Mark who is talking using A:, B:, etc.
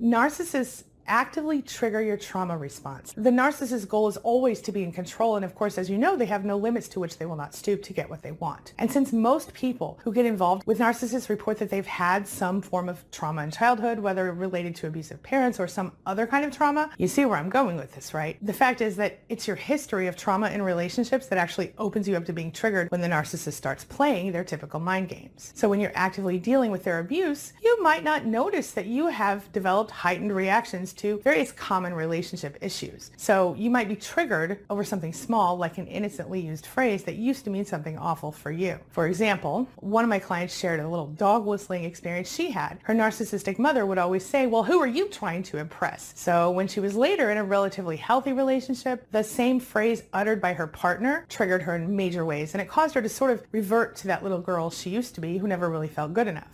A: Narcissists actively trigger your trauma response. The narcissist's goal is always to be in control and of course as you know they have no limits to which they will not stoop to get what they want. And since most people who get involved with narcissists report that they've had some form of trauma in childhood, whether related to abusive parents or some other kind of trauma, you see where I'm going with this, right? The fact is that it's your history of trauma in relationships that actually opens you up to being triggered when the narcissist starts playing their typical mind games. So when you're actively dealing with their abuse, you might not notice that you have developed heightened reactions to various common relationship issues. So you might be triggered over something small like an innocently used phrase that used to mean something awful for you. For example, one of my clients shared a little dog whistling experience she had. Her narcissistic mother would always say, well, who are you trying to impress? So when she was later in a relatively healthy relationship, the same phrase uttered by her partner triggered her in major ways and it caused her to sort of revert to that little girl she used to be who never really felt good enough.